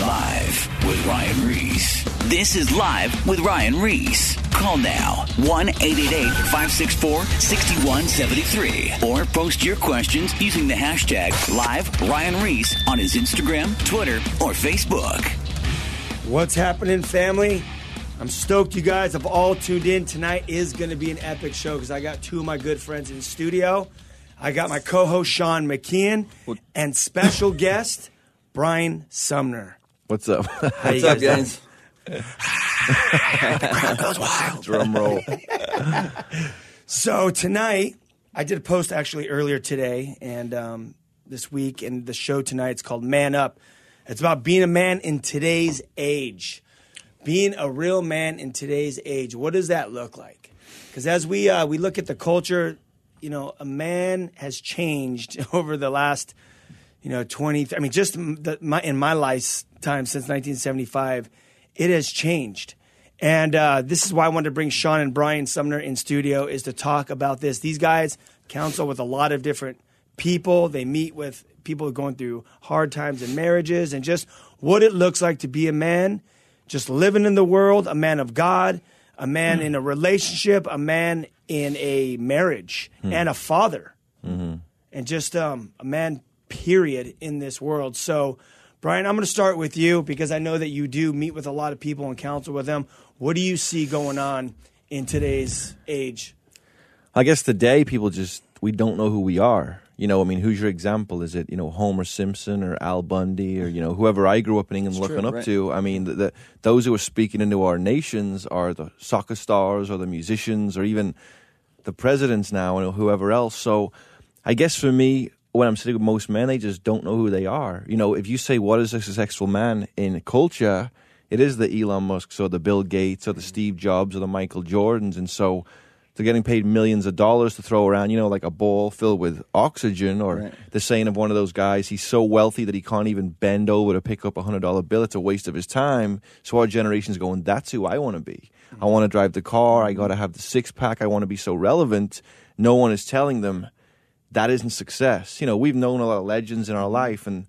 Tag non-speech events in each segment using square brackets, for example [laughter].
Live with Ryan Ries. This is Live with Ryan Ries. Call now 1 888 564 6173 or post your questions using the hashtag Live Ryan Ries on his Instagram, Twitter, or Facebook. What's happening, family? I'm stoked you guys have all tuned in. Tonight is going to be an epic show because I got two of my good friends in the studio. I got my co host, Sean McKeon, and special guest, Brian Sumner. What's up? How you What's up, guys guys? goes wild. Drum roll. So tonight, I did a post actually earlier today and um, this week, and the show tonight it's called Man Up. It's about being a man in today's age, being a real man in today's age. What does that look like? Because as we uh, we look at the culture, you know, a man has changed [laughs] over the last, you know, twenty. I mean, just the, my, in my lifetime since 1975, it has changed. And uh, this is why I wanted to bring Sean and Brian Sumner in studio is to talk about this. These guys counsel with a lot of different people. They meet with people going through hard times in marriages and just what it looks like to be a man, just living in the world, a man of God, a man in a relationship, a man in a marriage, and a father, and just um, a man, period, in this world. So, Brian, I'm going to start with you because I know that you do meet with a lot of people and counsel with them. What do you see going on in today's age? I guess today people just we don't know who we are. You know, I mean, who's your example? Is it you know Homer Simpson or Al Bundy or you know whoever I grew up in and looking up right. to? I mean, the, the, those who are speaking into our nations are the soccer stars or the musicians or even the presidents now and whoever else. So, I guess for me, when I'm sitting with most men, they just don't know who they are. You know, if you say what is a successful man in culture, it is the Elon Musk's or the Bill Gates or the mm-hmm. Steve Jobs or the Michael Jordans, and so they're getting paid millions of dollars to throw around, you know, like a ball filled with oxygen, or Right. the saying of one of those guys, he's so wealthy that he can't even bend over to pick up a hundred dollar bill. It's a waste of his time. So our generation's going, that's who I want to be. I mm-hmm. want to drive the car. I mm-hmm. got to have the six pack. I want to be so relevant. No one is telling them that isn't success. You know, we've known a lot of legends in our mm-hmm. life, and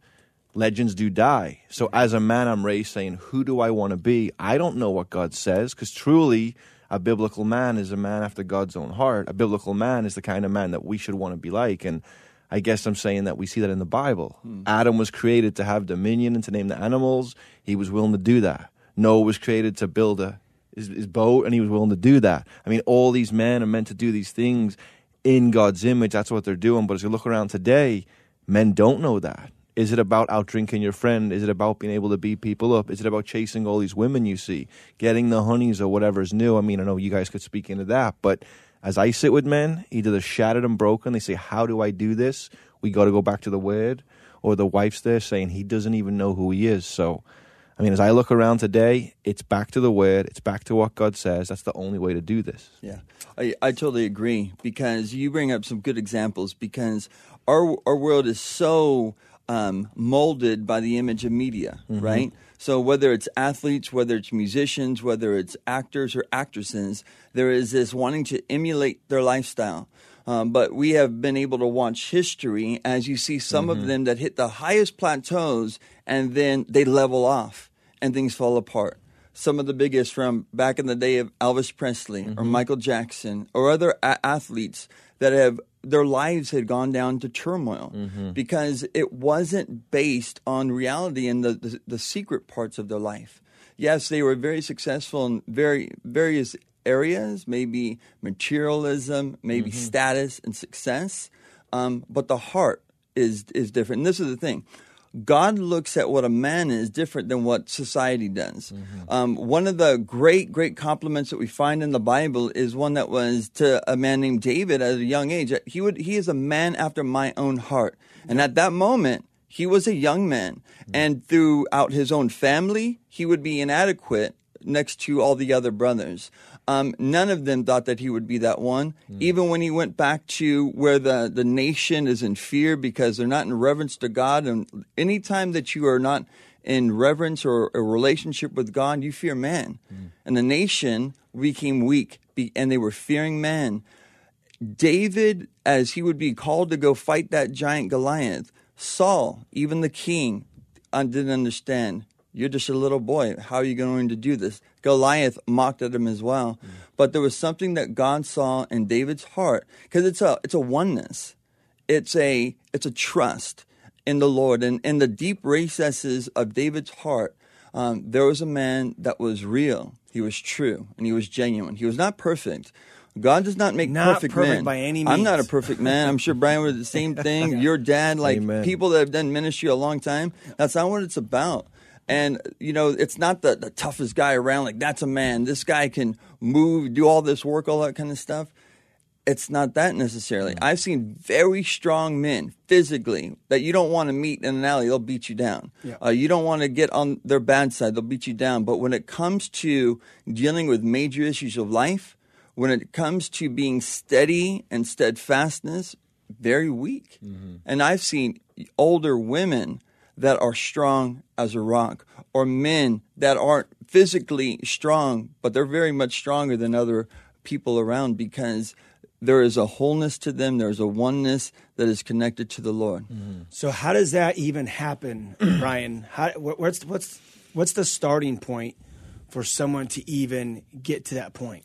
legends do die. So as a man, I'm raised saying, who do I want to be? I don't know what God says, because truly, a biblical man is a man after God's own heart. A biblical man is the kind of man that we should want to be like. And I guess I'm saying that we see that in the Bible. Hmm. Adam was created to have dominion and to name the animals. He was willing to do that. Noah was created to build a his, his boat, and he was willing to do that. I mean, all these men are meant to do these things in God's image. That's what they're doing. But as you look around today, men don't know that. Is it about out drinking your friend? Is it about being able to beat people up? Is it about chasing all these women you see, getting the honeys or whatever's new? I mean, I know you guys could speak into that, but as I sit with men, either they're shattered and broken, they say, How do I do this? We got to go back to the word. Or the wife's there saying he doesn't even know who he is. So, I mean, as I look around today, it's back to the word, it's back to what God says. That's the only way to do this. Yeah, I, I totally agree because you bring up some good examples because our our world is so um, molded by the image of media, right? So whether it's athletes, whether it's musicians, whether it's actors or actresses, there is this wanting to emulate their lifestyle. Um, but we have been able to watch history as you see some of them that hit the highest plateaus and then they level off and things fall apart some of the biggest from back in the day of Elvis Presley or mm-hmm. Michael Jackson or other a- athletes that have their lives had gone down to turmoil mm-hmm. because it wasn't based on reality and the, the, the secret parts of their life. Yes, they were very successful in very various areas, maybe materialism, maybe mm-hmm. status and success, um, but the heart is is different. And this is the thing. God looks at what a man is different than what society does. Um, one of the great, great compliments that we find in the Bible is one that was to a man named David at a young age. He would, he is a man after my own heart. And at that moment, he was a young man. And throughout his own family, he would be inadequate next to all the other brothers. Um, none of them thought that he would be that one. Even when he went back to where the, the nation is in fear because they're not in reverence to God. And anytime that you are not in reverence or a relationship with God, you fear man. And the nation became weak be- and they were fearing man. David, as he would be called to go fight that giant Goliath, Saul, even the king, uh, didn't understand You're just a little boy. How are you going to do this? Goliath mocked at him as well. Mm. But there was something that God saw in David's heart because it's a it's a oneness. It's a it's a trust in the Lord and in the deep recesses of David's heart. Um, there was a man that was real. He was true and he was genuine. He was not perfect. God does not make Not perfect, perfect men. by any means. I'm not a perfect man. I'm sure Brian would the same thing. [laughs] Your dad, like Amen. people that have done ministry a long time. That's not what it's about. And you know, it's not the, the toughest guy around. Like that's a man. This guy can move, do all this work, all that kind of stuff. It's not that necessarily. I've seen very strong men physically that you don't want to meet in an alley. They'll beat you down. Yeah. Uh, you don't want to get on their bad side. They'll beat you down. But when it comes to dealing with major issues of life, when it comes to being steady and steadfastness, very weak. And I've seen older women that are strong as a rock, or men that aren't physically strong, but they're very much stronger than other people around because there is a wholeness to them, there's a oneness that is connected to the Lord. Mm-hmm. So how does that even happen, [clears throat] Brian? How, what's what's what's the starting point for someone to even get to that point?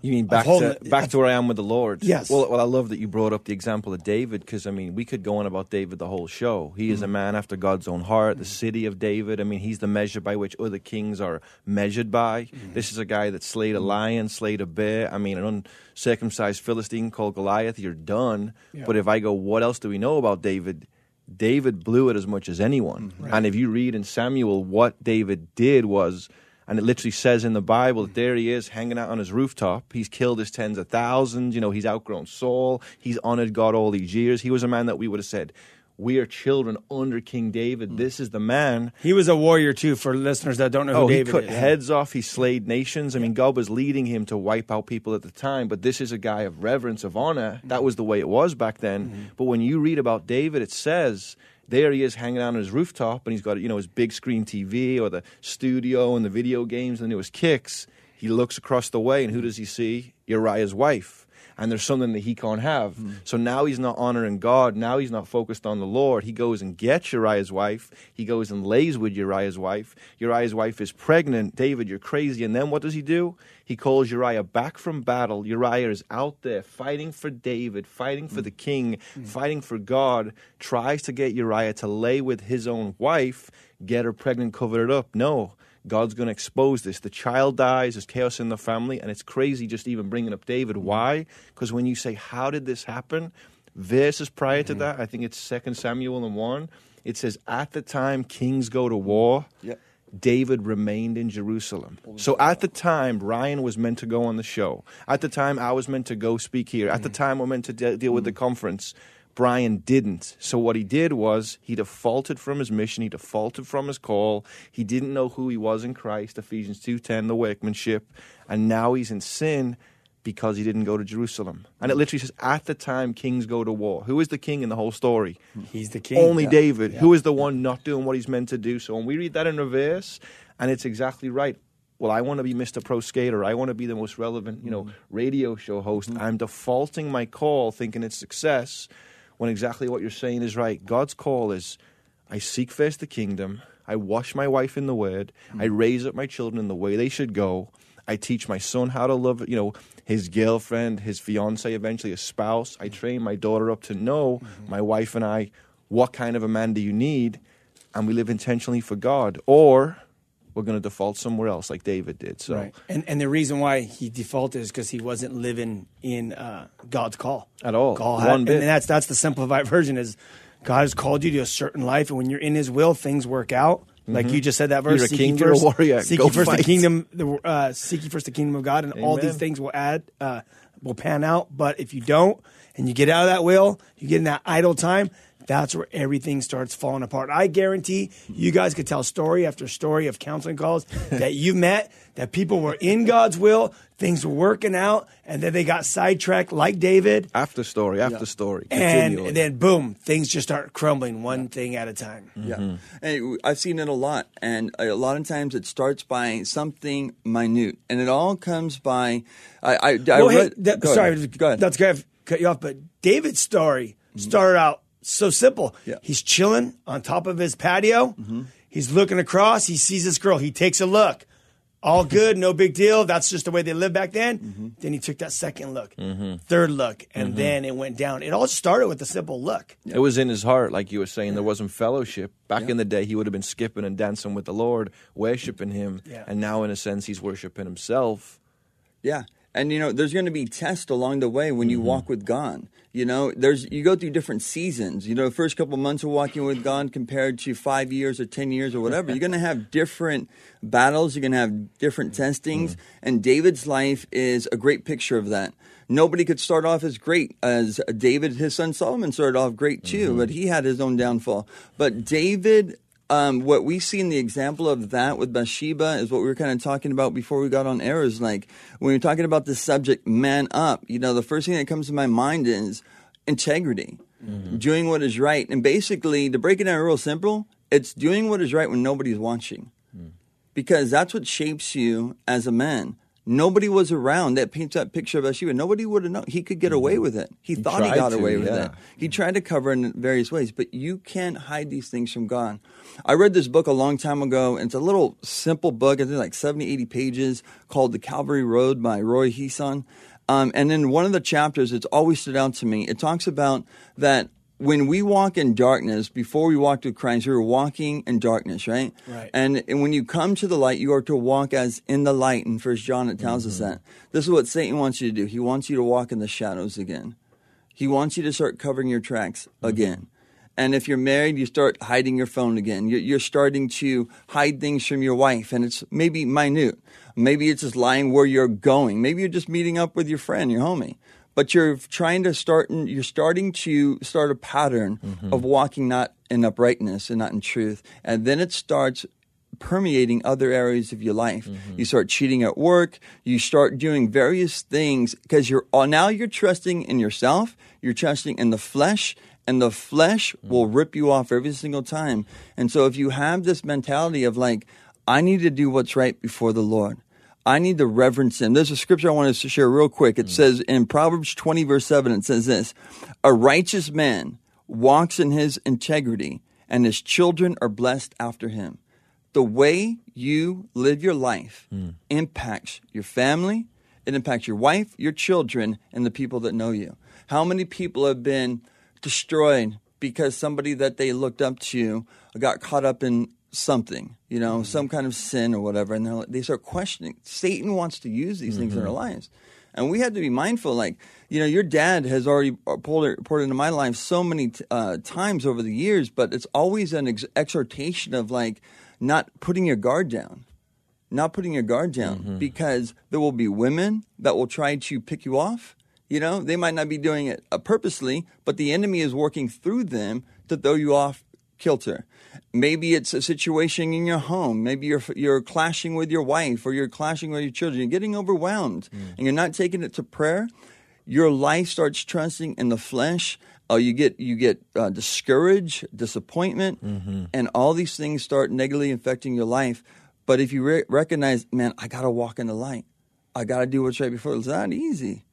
You mean back holding to back to where I am with the Lord? Yes. Well, well, I love that you brought up the example of David because I mean we could go on about David the whole show. He Mm-hmm. is a man after God's own heart. The city of David. I mean, he's the measure by which other kings are measured by. Mm-hmm. This is a guy that slayed a lion, slayed a bear. I mean, an uncircumcised Philistine called Goliath. You're done. Yeah. But if I go, what else do we know about David? David blew it as much as anyone. And if you read in Samuel, what David did was, and it literally says in the Bible that there he is hanging out on his rooftop. He's killed his tens of thousands. You know, he's outgrown Saul. He's honored God all these years. He was a man that we would have said, we are children under King David. This is the man. He was a warrior too. For listeners that don't know who Oh, David he cut is, heads off. He slayed nations. I mean, God was leading him to wipe out people at the time. But this is a guy of reverence, of honor. That mm-hmm. was the way it was back then. Mm-hmm. But when you read about David, it says there he is hanging out on his rooftop, and he's got you know his big screen TV or the studio and the video games and the newest kicks. He looks across the way, and who does he see? Uriah's wife. And there's something that he can't have. Hmm. So now he's not honoring God. Now he's not focused on the Lord. He goes and gets Uriah's wife. He goes and lays with Uriah's wife. Uriah's wife is pregnant. David, you're crazy. And then what does he do? He calls Uriah back from battle. Uriah is out there fighting for David, fighting for hmm. the king, hmm. fighting for God, tries to get Uriah to lay with his own wife, get her pregnant, cover it up. No. God's going to expose this. The child dies, there's chaos in the family, and it's crazy just even bringing up David. Why? Because when you say, How did this happen? Verses prior to mm-hmm. that, I think it's Second Samuel and 1, it says, At the time kings go to war, Yep. David remained in Jerusalem. So at the time, Ryan was meant to go on the show. At the time, I was meant to go speak here. At the mm-hmm. time, we're meant to de- deal with the mm-hmm. conference. Brian didn't. So what he did was he defaulted from his mission. He defaulted from his call. He didn't know who he was in Christ. Ephesians two ten, the workmanship, and now he's in sin because he didn't go to Jerusalem. And it literally says, "At the time, kings go to war." Who is the king in the whole story? he's the king. Only Yeah. David, who is the one not doing what he's meant to do. So when we read that in reverse, and it's exactly right. Well, I want to be Mr. Pro Skater. I want to be the most relevant, you know, mm. radio show host. Mm. I'm defaulting my call, thinking it's success, when exactly what you're saying is right. God's call is, I seek first the kingdom. I wash my wife in the word. I mm. raise up my children in the way they should go. I teach my son how to love, you know, his girlfriend, his fiance, eventually a spouse. I mm. train my daughter up to know mm-hmm. my wife and I what kind of a man do you need, and we live intentionally for God, or we're going to default somewhere else like David did. So Right. And and the reason why he defaulted is because he wasn't living in uh, God's call At all. God One bit. And that's that's the simplified [laughs] version is God has called you to a certain life, and when you're in His will, things work out. Like you just said that verse. Mm-hmm. You're a seek king, you're a warrior. Seek Go first the kingdom. The, uh, seek first the kingdom of God, and all these things will add uh, will pan out. But if you don't, and you get out of that will, you get in that idle time. That's where everything starts falling apart. I guarantee you guys could tell story after story of counseling calls [laughs] that you met that people were in God's will, things were working out, and then they got sidetracked like David, after story, after story, and, continually. then boom, things just start crumbling one thing at a time. Yeah, mm-hmm. and I've seen it a lot, and a lot of times it starts by something minute, and it all comes by. I, I, I well, hey, that, go sorry, ahead. go ahead. that's good. Cut you off, but David's story mm-hmm. started out so simple. Yeah. He's chilling on top of his patio. Mm-hmm. He's looking across. He sees this girl. He takes a look. All [laughs] good, no big deal. That's just the way they lived back then. Mm-hmm. Then he took that second look, mm-hmm. third look, and mm-hmm. then it went down. It all started with a simple look. It was in his heart, like you were saying. There wasn't fellowship. Back in the day, he would have been skipping and dancing with the Lord, worshiping Him. Yeah. And now, in a sense, he's worshiping himself. Yeah. And you know, there's going to be tests along the way when you mm-hmm. walk with God. You know, there's you go through different seasons. You know, the first couple months of walking with God compared to five years or ten years or whatever, you're going to have different battles. You're going to have different testings. Mm-hmm. And David's life is a great picture of that. Nobody could start off as great as David. His son Solomon started off great too, but mm-hmm. he had his own downfall. But David um, what we see in the example of that with Bathsheba is what we were kind of talking about before we got on air. Is like when you're talking about the subject "man up," you know, the first thing that comes to my mind is integrity, doing what is right, and basically to break it down real simple, it's doing what is right when nobody's watching, because that's what shapes you as a man. Nobody was around that paints that picture of Bathsheba. Nobody would have known. He could get away with it. He, thought he got to, away with yeah. it. He tried to cover in various ways, but you can't hide these things from God. I read this book a long time ago, and it's a little simple book. I think like 70, 80 pages called The Calvary Road by Roy Hession. Um, and in one of the chapters, it's always stood out to me. It talks about that when we walk in darkness, before we walked with Christ, we were walking in darkness, right? Right. And, and when you come to the light, you are to walk as in the light. In First John, it tells us mm-hmm. that. This is what Satan wants you to do. He wants you to walk in the shadows again. He wants you to start covering your tracks mm-hmm. again. And if you're married, you start hiding your phone again. You're, you're starting to hide things from your wife, and it's maybe minute. Maybe it's just lying where you're going. Maybe you're just meeting up with your friend, your homie. But you're trying to start. You're starting to start a pattern mm-hmm. of walking not in uprightness and not in truth, and then it starts permeating other areas of your life. Mm-hmm. You start cheating at work. You start doing various things because you're now you're trusting in yourself. You're trusting in the flesh, and the flesh mm-hmm. will rip you off every single time. And so, if you have this mentality of like, I need to do what's right before the Lord. I need to reverence him. There's a scripture I want to share real quick. It hmm. says in Proverbs 20, verse 7, it says this A righteous man walks in his integrity, and his children are blessed after him. The way you live your life hmm. impacts your family, it impacts your wife, your children, and the people that know you. How many people have been destroyed because somebody that they looked up to got caught up in something, you know, some kind of sin or whatever, and they're- they start questioning. Satan wants to use these things in our lives. And we have to be mindful, like, you know, your dad has already poured, poured into my life so many uh, times over the years, but it's always an ex- exhortation of, like, not putting your guard down not putting your guard down because there will be women that will try to pick you off. You know, they might not be doing it uh, purposely, but the enemy is working through them to throw you off kilter. Maybe it's a situation in your home. Maybe you're you're clashing with your wife or you're clashing with your children. You're getting overwhelmed and you're not taking it to prayer. Your life starts trusting in the flesh. Uh, you get you get uh, discouraged, disappointment, and all these things start negatively affecting your life. But if you re- recognize, man, I got to walk in the light. I got to do what's right before. It's not easy.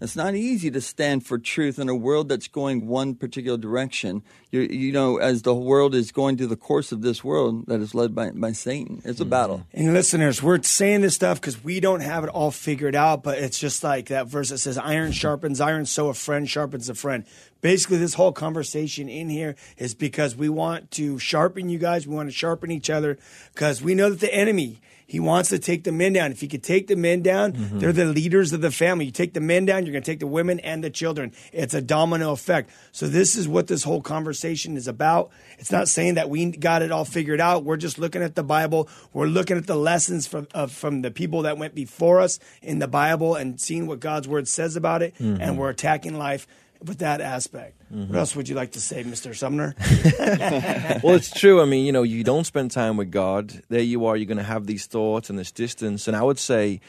It's not easy to stand for truth in a world that's going one particular direction. You, you know, as the world is going through the course of this world that is led by, by Satan. It's a mm-hmm. battle. And listeners, we're saying this stuff because we don't have it all figured out, but it's just like that verse that says, iron sharpens iron, so a friend sharpens a friend. Basically, this whole conversation in here is because we want to sharpen you guys. We want to sharpen each other because we know that the enemy, he wants to take the men down. If he could take the men down, mm-hmm. they're the leaders of the family. You take the men down, you're going to take the women and the children. It's a domino effect. So this is what this whole conversation is about. It's not saying that we got it all figured out. We're just looking at the Bible. We're looking at the lessons from of, from the people that went before us in the Bible and seeing what God's word says about it. Mm-hmm. And we're attacking life with that aspect. What mm-hmm. else would you like to say, Mr. Sumner? [laughs] well, it's true. I mean, you know, you don't spend time with God. There you are. You're going to have these thoughts and this distance. And I would say,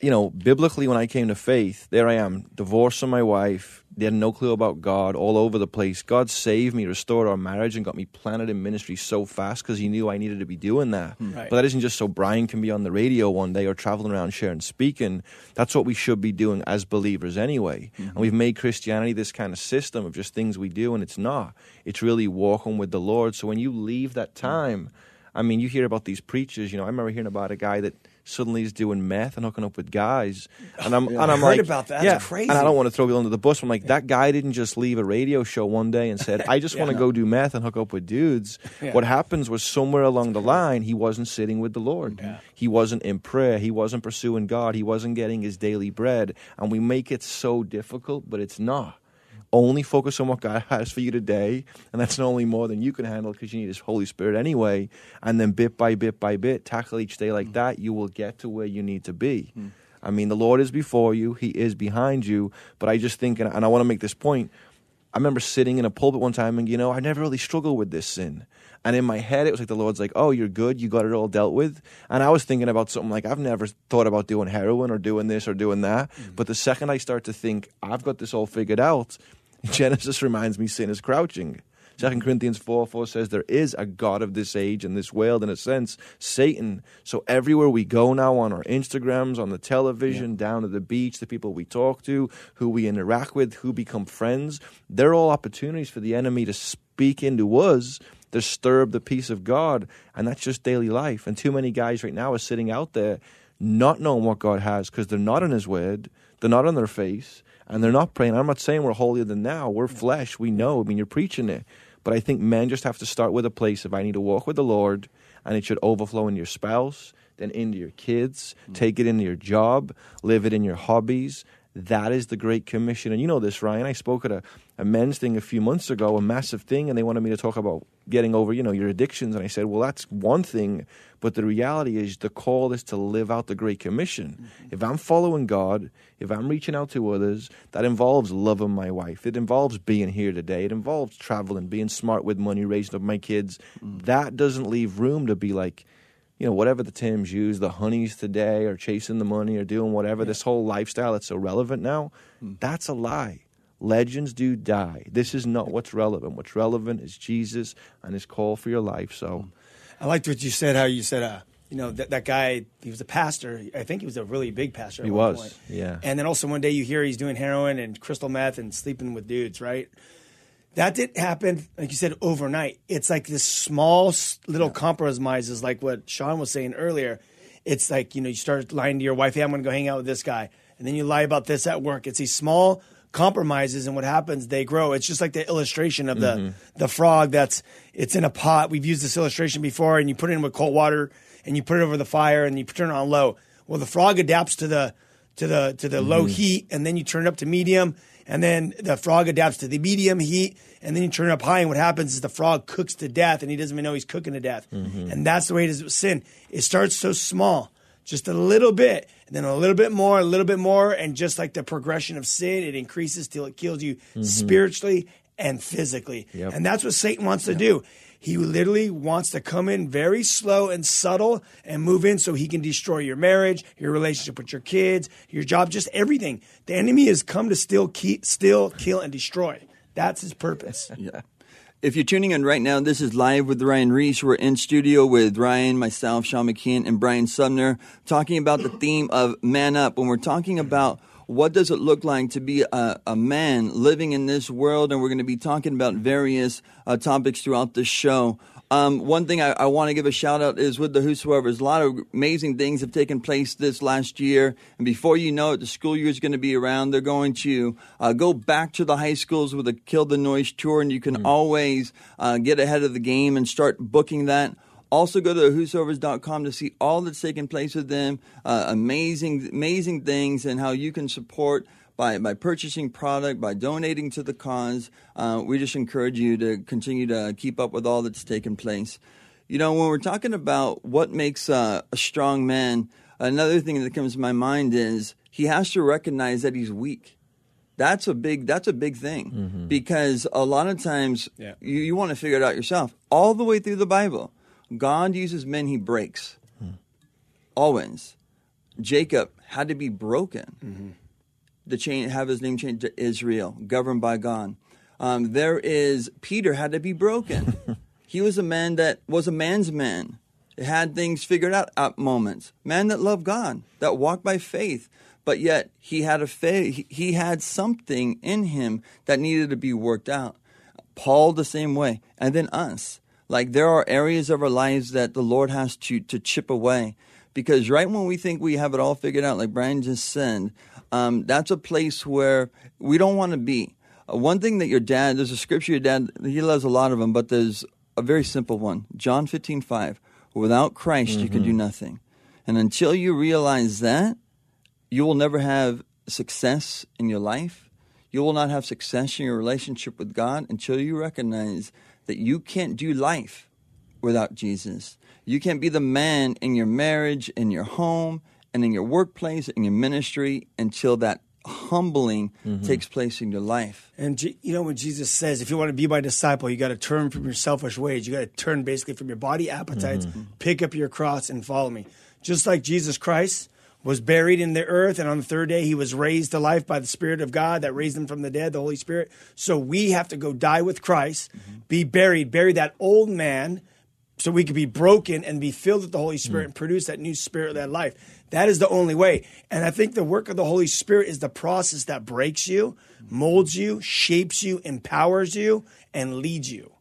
you know, biblically, when I came to faith, there I am, divorced from my wife. They had no clue about God, all over the place. God saved me, restored our marriage, and got me planted in ministry so fast because He knew I needed to be doing that. Hmm. Right. But that isn't just so Brian can be on the radio one day or traveling around sharing, speaking. That's what we should be doing as believers anyway. Mm-hmm. And we've made Christianity this kind of system of just things we do, and it's not. It's really walking with the Lord. So when you leave that hmm. time, I mean, you hear about these preachers. You know, I remember hearing about a guy that suddenly he's doing meth and hooking up with guys, and I'm and I I'm like, about that. Yeah, That's crazy. And I don't want to throw people under the bus. I'm like, that guy didn't just leave a radio show one day and said, I just [laughs] want to go do meth and hook up with dudes. Yeah. What happens was somewhere along the line, he wasn't sitting with the Lord. He wasn't in prayer. He wasn't pursuing God. He wasn't getting his daily bread. And we make it so difficult, but it's not. Only focus on what God [laughs] has for you today, and that's not only more than you can handle because you need His Holy Spirit anyway. And then bit by bit by bit, tackle each day like mm. that, you will get to where you need to be. Mm. I mean, the Lord is before you, He is behind you. But I just think, and and I want to make this point. I remember sitting in a pulpit one time, and you know, I never really struggled with this sin. And in my head, it was like the Lord's like, "Oh, you're good. You got it all dealt with." And I was thinking about something like, "I've never thought about doing heroin or doing this or doing that." Mm. But the second I start to think, "I've got this all figured out," [laughs] Genesis reminds me sin is crouching. Second Corinthians 4 4 says there is a God of this age and this world, in a sense, Satan. So everywhere we go now on our Instagrams, on the television, down at the beach, the people we talk to, who we interact with, who become friends, they're all opportunities for the enemy to speak into us, disturb the peace of God. And that's just daily life. And too many guys right now are sitting out there not knowing what God has because they're not in His Word, they're not on their face, and they're not praying. I'm not saying we're holier than now. We're flesh. We know. I mean, you're preaching it. But I think men just have to start with a place of I need to walk with the Lord, and it should overflow in your spouse, then into your kids, mm. take it into your job, live it in your hobbies. That is the Great Commission. And you know this, Ryan. I spoke at a, a men's thing a few months ago, a massive thing, and they wanted me to talk about getting over, you know, your addictions. And I said, well, that's one thing. But the reality is the call is to live out the Great Commission. Mm-hmm. If I'm following God, if I'm reaching out to others, that involves loving my wife. It involves being here today. It involves traveling, being smart with money, raising up my kids. Mm. That doesn't leave room to be like, you know, whatever the terms use, the honeys today or chasing the money or doing whatever, this whole lifestyle that's so relevant now, that's a lie. Legends do die. This is not what's relevant. What's relevant is Jesus and his call for your life. So, I liked what you said. How you said, uh, you know, that, that guy. He was a pastor. I think he was a really big pastor. At He one was, point. yeah. And then also one day you hear he's doing heroin and crystal meth and sleeping with dudes. Right. That didn't happen, like you said, overnight. It's like this small little compromises, like what Sean was saying earlier. It's like you know, you start lying to your wife, "Hey, I'm going to go hang out with this guy," and then you lie about this at work. It's these small compromises, and what happens? They grow. It's just like the illustration of the mm-hmm. the frog that's it's in a pot. We've used this illustration before, and you put it in with cold water, and you put it over the fire, and you turn it on low. Well, the frog adapts to the to the to the low mm-hmm. heat, and then you turn it up to medium, and then the frog adapts to the medium heat, and then you turn it up high. And what happens is the frog cooks to death, and he doesn't even know he's cooking to death. Mm-hmm. And that's the way it is with sin. It starts so small, just a little bit, and then a little bit more, a little bit more, and just like the progression of sin, it increases till it kills you mm-hmm. spiritually and physically. Yep. And that's what Satan wants to do. He literally wants to come in very slow and subtle and move in so he can destroy your marriage, your relationship with your kids, your job, just everything. The enemy has come to still keep, still kill and destroy. That's his purpose. [laughs] Yeah. If you're tuning in right now, this is Live with Ryan Ries. We're in studio with Ryan, myself, Sean McKeon, and Brian Sumner talking about the theme of man up. When we're talking about what does it look like to be a, a man living in this world, and we're going to be talking about various uh, topics throughout the show. Um, one thing I, I want to give a shout out is with the Whosoevers. A lot of amazing things have taken place this last year, and before you know it, the school year is going to be around. They're going to uh, go back to the high schools with a Kill the Noise tour, and you can always uh, get ahead of the game and start booking that. Also, go to whosoevers.com to see all that's taking place with them. Uh, amazing, amazing things, and how you can support by, by purchasing product, by donating to the cause. Uh, we just encourage you to continue to keep up with all that's taking place. You know, when we're talking about what makes uh, a strong man, another thing that comes to my mind is he has to recognize that he's weak. That's a big. That's a big thing because a lot of times Yeah. you, you want to figure it out yourself. All the way through the Bible, God uses men he breaks. Always, Jacob had to be broken to change, have his name changed to Israel, governed by God. Um, there is Peter had to be broken. [laughs] he was a man that was a man's man. Had things figured out at moments. Man that loved God, that walked by faith, but yet he had a faith. He, he had something in him that needed to be worked out. Paul the same way, and then us. Like there are areas of our lives that the Lord has to to chip away, because right when we think we have it all figured out, like Brian just said, um, that's a place where we don't want to be. Uh, one thing that your dad, there's a scripture your dad, he loves a lot of them, but there's a very simple one, John 15, 5. Without Christ, you can do nothing. And until you realize that, you will never have success in your life. You will not have success in your relationship with God until you recognize that you can't do life without Jesus. You can't be the man in your marriage, in your home, and in your workplace, in your ministry until that humbling mm-hmm. takes place in your life. And you know when Jesus says, if you want to be my disciple, you got to turn from your selfish ways. You got to turn basically from your body appetites, mm-hmm. pick up your cross, and follow me. Just like Jesus Christ was buried in the earth, and on the third day he was raised to life by the Spirit of God that raised him from the dead, the Holy Spirit. So we have to go die with Christ, mm-hmm. be buried, bury that old man, so we could be broken and be filled with the Holy Spirit mm. and produce that new spirit, that life. That is the only way. And I think the work of the Holy Spirit is the process that breaks you, mm-hmm. molds you, shapes you, empowers you, and leads you.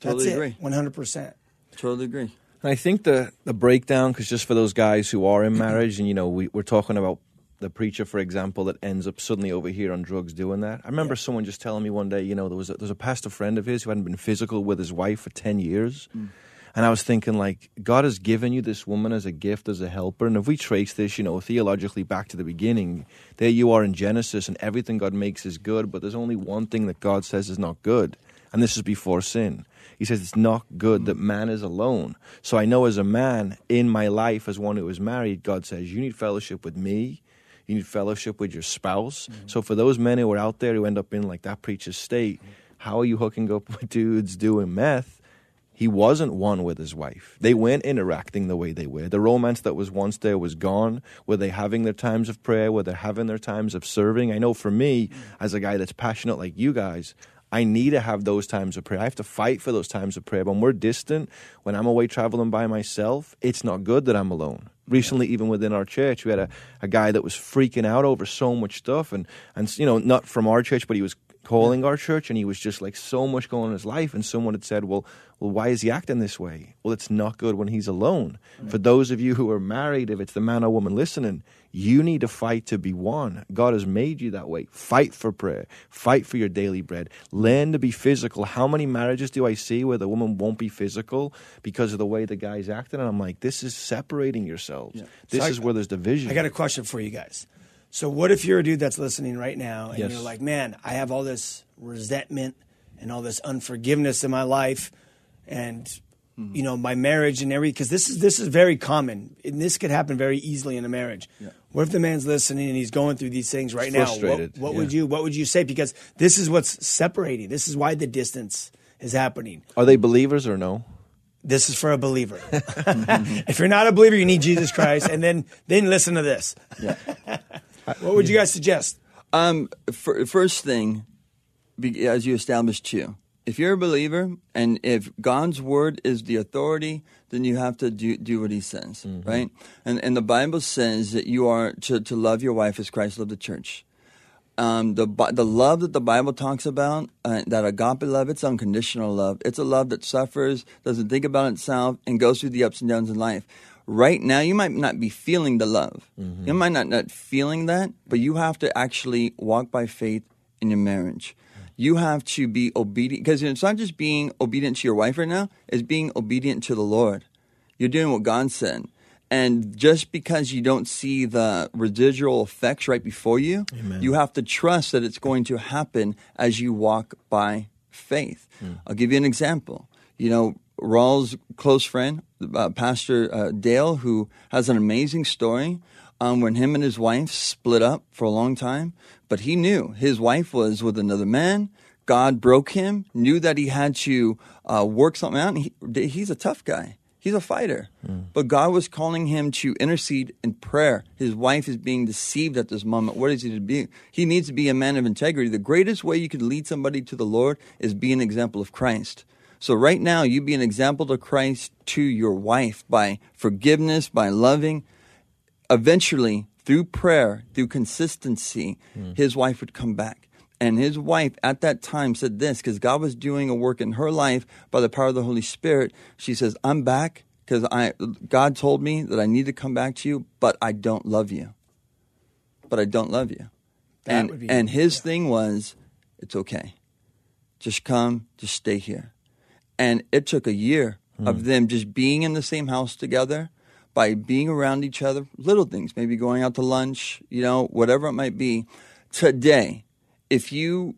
Totally That's agree. it. One hundred percent. Totally agree. And I think the the breakdown, because just for those guys who are in [clears throat] marriage, and you know, we, we're talking about the preacher, for example, that ends up suddenly over here on drugs doing that. I remember someone just telling me one day, you know, there was a, there was a pastor friend of his who hadn't been physical with his wife for ten years. Mm. And I was thinking, like, God has given you this woman as a gift, as a helper. And if we trace this, you know, theologically back to the beginning, there you are in Genesis, and everything God makes is good, but there's only one thing that God says is not good. And this is before sin. He says it's not good that man is alone. So I know as a man in my life, as one who is married, God says, you need fellowship with me. You need fellowship with your spouse. Mm-hmm. So for those men who are out there who end up in like that preacher's state, how are you hooking up with dudes doing meth? He wasn't one with his wife. They weren't interacting the way they were. The romance that was once there was gone. Were they having their times of prayer? Were they having their times of serving? I know for me, mm. as a guy that's passionate like you guys, I need to have those times of prayer. I have to fight for those times of prayer. When we're distant, when I'm away traveling by myself, it's not good that I'm alone. Recently, even within our church, we had a, a guy that was freaking out over so much stuff, and and you know, not from our church, but he was calling our church, and he was just like so much going on in his life. And someone had said, "Well, well, why is he acting this way?" Well, it's not good when he's alone. For those of you who are married, if it's the man or woman listening, you need to fight to be one. God has made you that way. Fight for prayer. Fight for your daily bread. Learn to be physical. How many marriages do I see where the woman won't be physical because of the way the guy's acting? And I'm like, this is separating yourselves. This So I- is where there's division. I got a question for you guys. So, what if you're a dude that's listening right now and Yes. you're like, man, I have all this resentment and all this unforgiveness in my life, and Mm-hmm. you know my marriage and everything? Because this is this is very common, and this could happen very easily in a marriage. What if the man's listening and he's going through these things right now? frustrated, What, what yeah. would you What would you say? Because this is what's separating. This is why the distance is happening. Are they believers or no? This is for a believer. [laughs] [laughs] if you're not a believer, you need Jesus Christ, and then then listen to this. [laughs] what would you guys suggest? Um, fir- first thing, as you established too, if you're a believer and if God's word is the authority, then you have to do, do what He says, right? And and the Bible says that you are to, to love your wife as Christ loved the church. Um, the the love that the Bible talks about, uh, that agape love, it's unconditional love. It's a love that suffers, doesn't think about itself, and goes through the ups and downs in life. Right now, you might not be feeling the love. You might not not feeling that, but you have to actually walk by faith in your marriage. You have to be obedient because it's not just being obedient to your wife right now; it's being obedient to the Lord. You're doing what God said. And just because you don't see the residual effects right before you, you have to trust that it's going to happen as you walk by faith. I'll give you an example. You know, Raul's close friend, uh, Pastor uh, Dale, who has an amazing story um, when him and his wife split up for a long time, but he knew his wife was with another man. God broke him, knew that he had to uh, work something out. And he, he's a tough guy. He's a fighter. But God was calling him to intercede in prayer. His wife is being deceived at this moment. What is he to be? He needs to be a man of integrity. The greatest way you could lead somebody to the Lord is be an example of Christ. So right now, you be an example to Christ to your wife by forgiveness, by loving. Eventually, through prayer, through consistency, hmm. his wife would come back. And his wife at that time said this because God was doing a work in her life by the power of the Holy Spirit. She says, I'm back because I God told me that I need to come back to you, but I don't love you. But I don't love you. That would and be- and his yeah. thing was, it's okay. Just come, just stay here. And it took a year hmm. of them just being in the same house together by being around each other, little things, maybe going out to lunch, you know, whatever it might be. Today, if you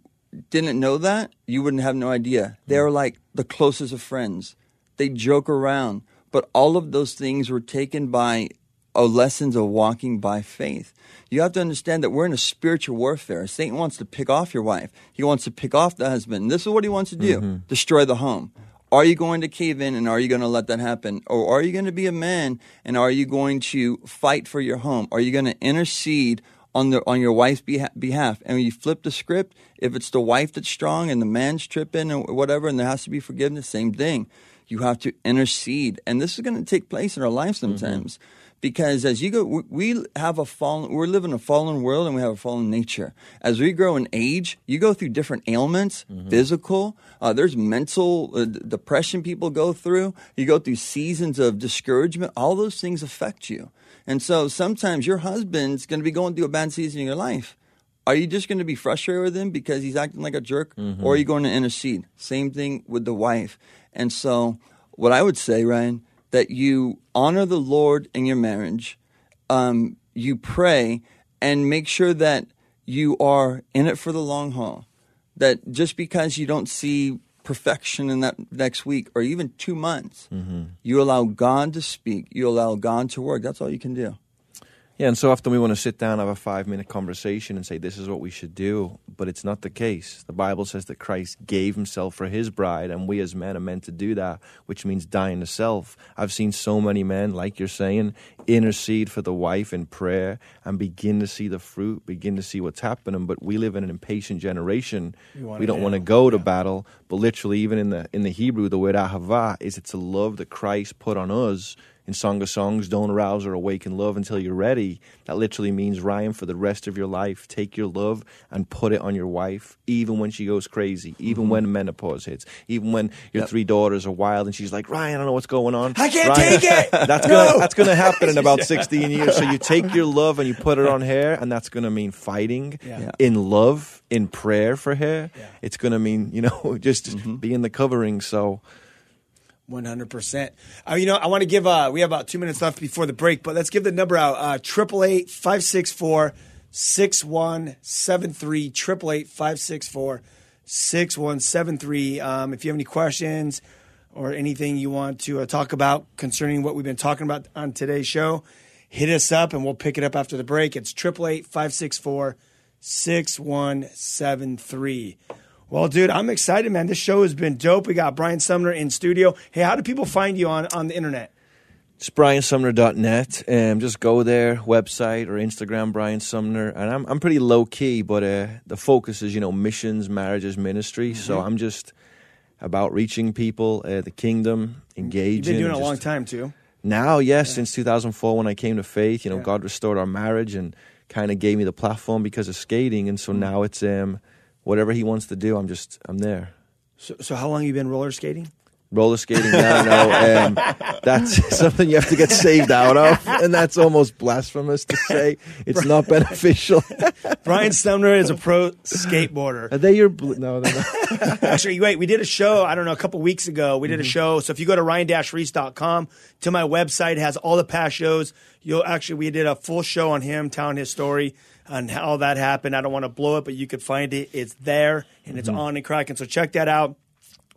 didn't know that, you wouldn't have no idea. They're like the closest of friends. They joke around, but all of those things were taken by uh, lessons of walking by faith. You have to understand that we're in a spiritual warfare. Satan wants to pick off your wife. He wants to pick off the husband. This is what he wants to do: destroy the home. Are you going to cave in and are you going to let that happen? Or are you going to be a man and are you going to fight for your home? Are you going to intercede on the on your wife's beha- behalf? And you flip the script, if it's the wife that's strong and the man's tripping or whatever, and there has to be forgiveness, same thing. You have to intercede, and this is going to take place in our lives mm-hmm. sometimes. Because as you go, we- have a fallen, we're living in a fallen world and we have a fallen nature. As we grow in age, you go through different ailments, physical, uh, there's mental uh, d- depression people go through. You go through seasons of discouragement. All those things affect you. And so sometimes your husband's going to be going through a bad season in your life. Are you just going to be frustrated with him because he's acting like a jerk? Or are you going to intercede? Same thing with the wife. And so, what I would say, Ryan, that you honor the Lord in your marriage, um, you pray, and make sure that you are in it for the long haul. That just because you don't see perfection in that next week or even two months, you allow God to speak, you allow God to work. That's all you can do. Yeah, and so often we want to sit down, have a five minute conversation, and say, This is what we should do. But it's not the case. The Bible says that Christ gave himself for his bride, and we as men are meant to do that, which means dying to self. I've seen so many men, like you're saying, intercede for the wife in prayer and begin to see the fruit, begin to see what's happening. But we live in an impatient generation. We don't want to go to Yeah. battle. But literally, even in the in the Hebrew, the word ahava is it's a love that Christ put on us in Song of Songs, don't arouse or awaken love until you're ready. That literally means, Ryan, for the rest of your life, take your love and put it on your wife, even when she goes crazy, even mm-hmm. when menopause hits, even when your Yep. three daughters are wild and she's like, Ryan, I don't know what's going on. I can't Ryan, take it. [laughs] That's No. gonna that's gonna happen in [laughs] about 16 years. So you take your love and you put it on her, and that's gonna mean fighting Yeah. Yeah. in love, in prayer for her. Yeah. It's gonna mean, you know, [laughs] just mm-hmm. being the covering. So 100%. Uh, you know, I want to give, uh, we have about two minutes left before the break, but let's give the number out uh, triple eight five six four six one seven three. Triple eight five six four six one seven three. Um, if you have any questions or anything you want to uh, talk about concerning what we've been talking about on today's show, hit us up and we'll pick it up after the break. It's triple eight five six four six one seven three. Well, dude, I'm excited, man. This show has been dope. We got Brian Sumner in studio. Hey, how do people find you on, on the internet? It's briansumner.net. Um, just go there, website or Instagram, Brian Sumner. And I'm I'm pretty low key, but uh, the focus is you know missions, marriages, ministry. So Mm-hmm. I'm just about reaching people, uh, the kingdom, engaging. You've been doing it and a long time, too. Now, yes, since 2004 when I came to faith, you know, Yeah. God restored our marriage and kind of gave me the platform because of skating, and so now it's um whatever He wants to do, I'm just I'm there. So, so how long you been roller skating? roller skating now. No, um, that's [laughs] something you have to get saved out of, and that's almost blasphemous to say. It's not beneficial. [laughs] Brian Sumner is a pro skateboarder. Are they your? Bl- no, they're not. [laughs] Actually, wait, we did a show, I don't know, a couple weeks ago. We did a show. So if you go to ryan-reese.com to my website, it has all the past shows. You'll actually, we did a full show on him telling his story on how that happened. I don't want to blow it, but you could find it. It's there and it's on and cracking. So check that out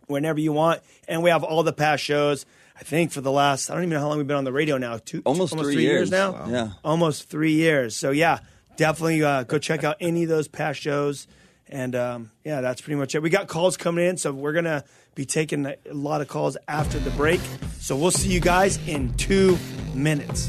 whenever you want. And we have all the past shows. I think for the last, I don't even know how long we've been on the radio now. Two, Almost three years. now. Wow. Yeah. almost three years. So yeah, definitely uh, go check out any of those past shows. And um, yeah, that's pretty much it. We got calls coming in, so we're gonna be taking a lot of calls after the break. So we'll see you guys in two minutes.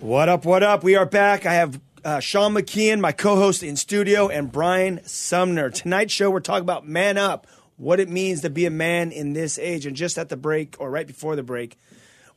What up, what up? We are back. I have uh, Sean McKeon, my co host in studio, and Brian Sumner. Tonight's show, we're talking about man up, what it means to be a man in this age. And just at the break, or right before the break,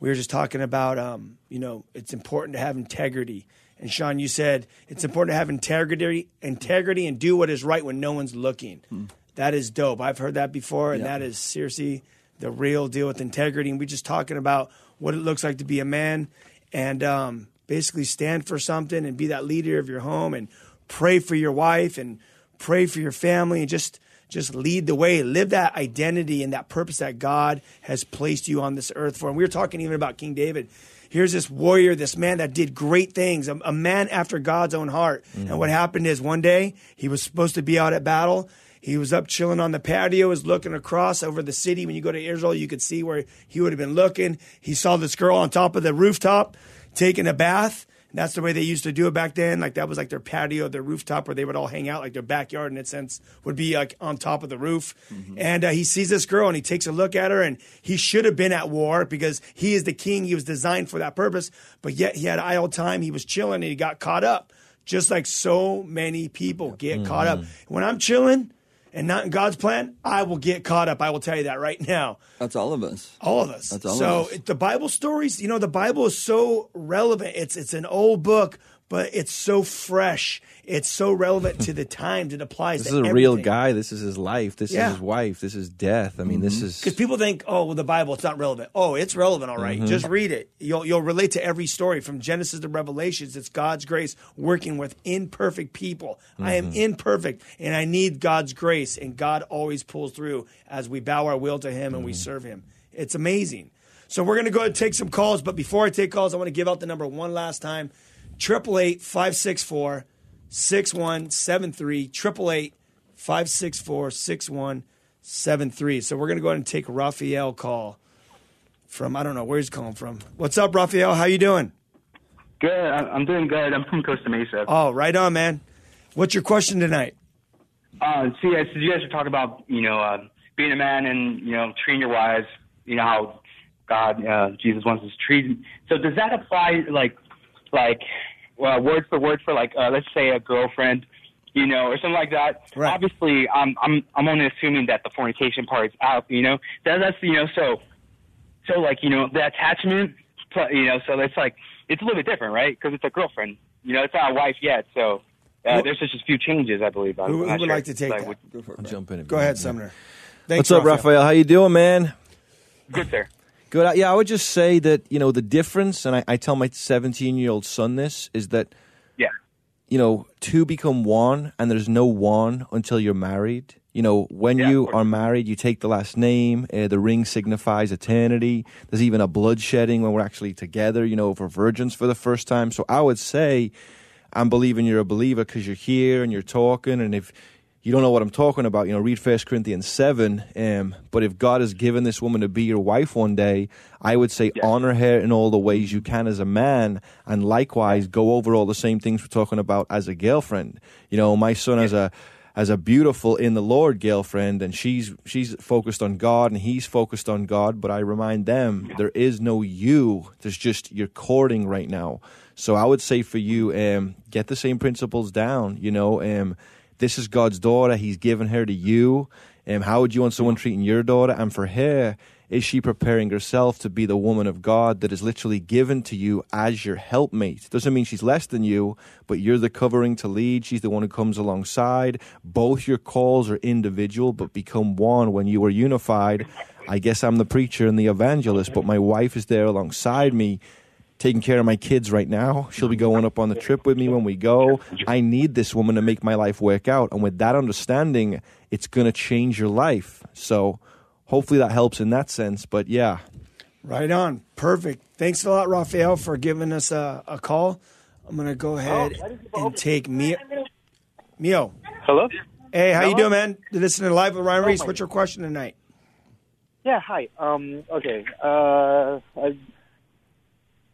we were just talking about, um, you know, it's important to have integrity. And Sean, you said it's important to have integrity, integrity, and do what is right when no one's looking. That is dope. I've heard that before, and Yeah. that is seriously the real deal with integrity. And we're just talking about what it looks like to be a man, and um, basically stand for something and be that leader of your home, and pray for your wife, and pray for your family, and just just lead the way. Live that identity and that purpose that God has placed you on this earth for. And we were talking even about King David. Here's this warrior, this man that did great things, a, a man after God's own heart. And mm-hmm. what happened is one day he was supposed to be out at battle. He was up chilling on the patio, was looking across over the city. When you go to Israel, you could see where he would have been looking. He saw this girl on top of the rooftop taking a bath. That's the way they used to do it back then. Like that was like their patio, their rooftop where they would all hang out. Like their backyard, in a sense, would be like on top of the roof. And uh, he sees this girl and he takes a look at her. And he should have been at war because he is the king. He was designed for that purpose. But yet he had idle time. He was chilling and he got caught up. Just like so many people get caught up. When I'm chilling and not in God's plan, I will get caught up. I will tell you that right now. That's all of us. All of us. That's all so of us. the Bible stories, you know, the Bible is so relevant. It's it's an old book, but it's so fresh. It's so relevant to the times. It applies. This is a real guy. This is his life. This Yeah. is his wife. This is death. I mean, this is Because people think, oh, well, the Bible, it's not relevant. Oh, it's relevant, All right. Mm-hmm. Just read it. You'll you'll relate to every story from Genesis to Revelations. It's God's grace working with imperfect people. I am Mm-hmm. imperfect, and I need God's grace, and God always pulls through as we bow our will to Him and we Mm-hmm. serve Him. It's amazing. So we're going to go ahead and take some calls, but before I take calls, I want to give out the number one last time: triple eight five six four six one seven three. Triple eight five six four six one seven three. So we're gonna go ahead and take Raphael call from I don't know where he's calling from. What's up, Raphael? How you doing? Good. I'm doing good. I'm from Costa Mesa. Oh, right on, man. What's your question tonight? Uh, so yeah, so you guys are talking about you know uh, being a man and you know treating your wives. You know how God, uh, Jesus wants us to treat. So does that apply like like well, word for word for like uh, let's say a girlfriend, you know, or something like that? Right. Obviously, I'm I'm I'm only assuming that the fornication part is out. You know, that, that's you know so so like you know the attachment. pl- You know, so it's like it's a little bit different, right? Because it's a girlfriend. You know, it's not a wife yet, so. Uh, Who- there's just a few changes, I believe. I'm Who- who would sure. like to take Like, that? would- Go for it. I'll jump in. Go you ahead, want. Sumner. Thanks, What's up, Raphael? How you doing, man? Good, sir. Good. Yeah, I would just say that you know the difference, and I, I tell my 17 year old son this is that Yeah. you know two become one, and there's no one until you're married. You know, when Yeah, you are married, you take the last name. Uh, the ring signifies eternity. There's even a bloodshedding when we're actually together. You know, for virgins for the first time. So I would say, I'm believing you're a believer because you're here and you're talking, and if you don't know what I'm talking about, you know, read First Corinthians seven. Um, but if God has given this woman to be your wife one day, I would say Yeah. honor her in all the ways you can as a man, and likewise go over all the same things we're talking about as a girlfriend. You know, my son has a as a beautiful in the Lord girlfriend, and she's she's focused on God, and he's focused on God. But I remind them there is no you. There's just you're courting right now. So I would say for you, um, get the same principles down. You know, um, this is God's daughter. He's given her to you. Um, how would you want someone treating your daughter? And for her, is she preparing herself to be the woman of God that is literally given to you as your helpmate? Doesn't mean she's less than you, but you're the covering to lead. She's the one who comes alongside. Both your calls are individual, but become one when you are unified. I guess I'm the preacher and the evangelist, but my wife is there alongside me taking care of my kids right now. She'll be going up on the trip with me when we go. I need this woman to make my life work out. And with that understanding, it's going to change your life. So hopefully that helps in that sense. But yeah, Right on. Perfect. Thanks a lot, Raphael, for giving us a, a call. I'm gonna go ahead and take Mio. Mio, Hello? hey, how you doing, man? You're listening to live with Ryan Ries. What's your question tonight? Yeah, hi. Um, okay. Uh, I,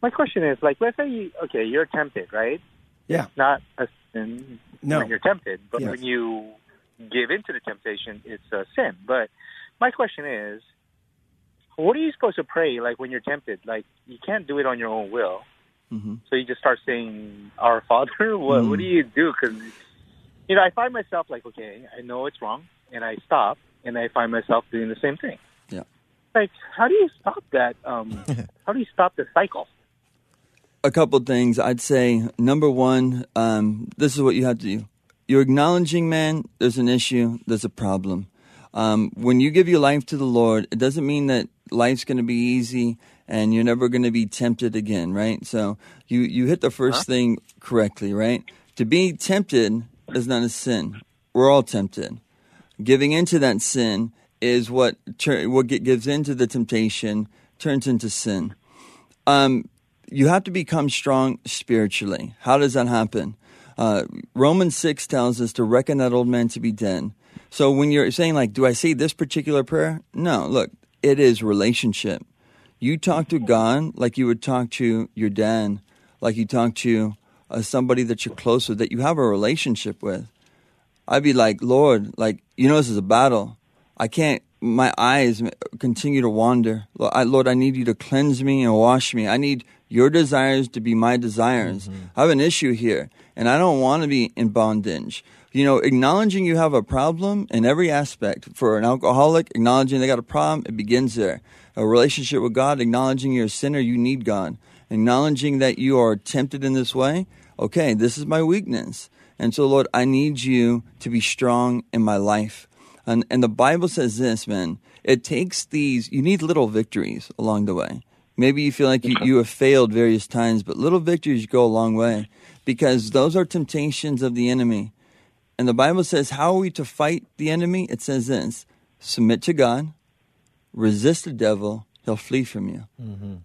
my question is like, let's say, you, okay, you're tempted, right? Yeah. Not a sin No. when you're tempted, but Yes. when you give into the temptation, it's a sin. But my question is, what are you supposed to pray like when you're tempted? Like you can't do it on your own will, hmm so you just start saying "Our Father." [laughs] what What do you do? Because you know, I find myself like, okay, I know it's wrong, and I stop, and I find myself doing the same thing. Yeah. Like, how do you stop that? Um, [laughs] how do you stop the cycle? A couple things. I'd say number one, um, this is what you have to do. You're acknowledging, man, there's an issue, there's a problem. Um, when you give your life to the Lord, it doesn't mean that life's going to be easy and you're never going to be tempted again, right? So you, you hit the 1st thing correctly, right? To be tempted is not a sin. We're all tempted. Giving into that sin is what what gives into the temptation turns into sin. Um, you have to become strong spiritually. How does that happen? Uh, Romans 6 tells us to reckon that old man to be dead. So when you're saying, like, do I say this particular prayer? No, look, it is relationship. You talk to God like you would talk to your dad, like you talk to uh, somebody that you're close with, that you have a relationship with. I'd be like, Lord, like, you know, this is a battle. I can't, my eyes continue to wander. Lord I, Lord, I need you to cleanse me and wash me. I need your desires to be my desires. Mm-hmm. I have an issue here, and I don't want to be in bondage. You know, acknowledging you have a problem in every aspect. For an alcoholic, acknowledging they got a problem, it begins there. A relationship with God, acknowledging you're a sinner, you need God. Acknowledging that you are tempted in this way, okay, this is my weakness. And so, Lord, I need you to be strong in my life. And, and the Bible says this, man. It takes these, you need little victories along the way. Maybe you feel like you, you have failed various times, but little victories go a long way because those are temptations of the enemy. And the Bible says, how are we to fight the enemy? It says this submit to God, resist the devil, he'll flee from you.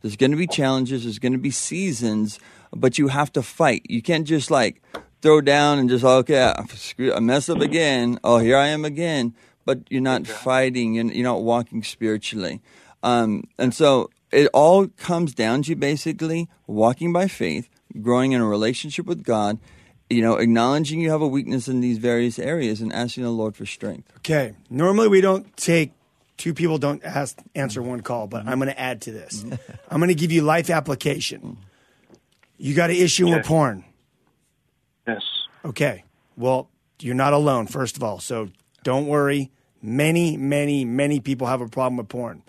There's going to be challenges, there's going to be seasons, but you have to fight. You can't just like throw down and just, okay, I, screw, I mess up again. Oh, here I am again. But you're not fighting, and you're not walking spiritually. Um, and so it all comes down to basically walking by faith, growing in a relationship with God, you know, acknowledging you have a weakness in these various areas and asking the Lord for strength. Okay. Normally we don't take two people don't ask answer one call, but I'm going to add to this. Mm-hmm. [laughs] I'm going to give you life application. You got an issue with Okay. porn. Yes. Okay. Well, you're not alone, first of all. So don't worry. Many, many, many people have a problem with porn.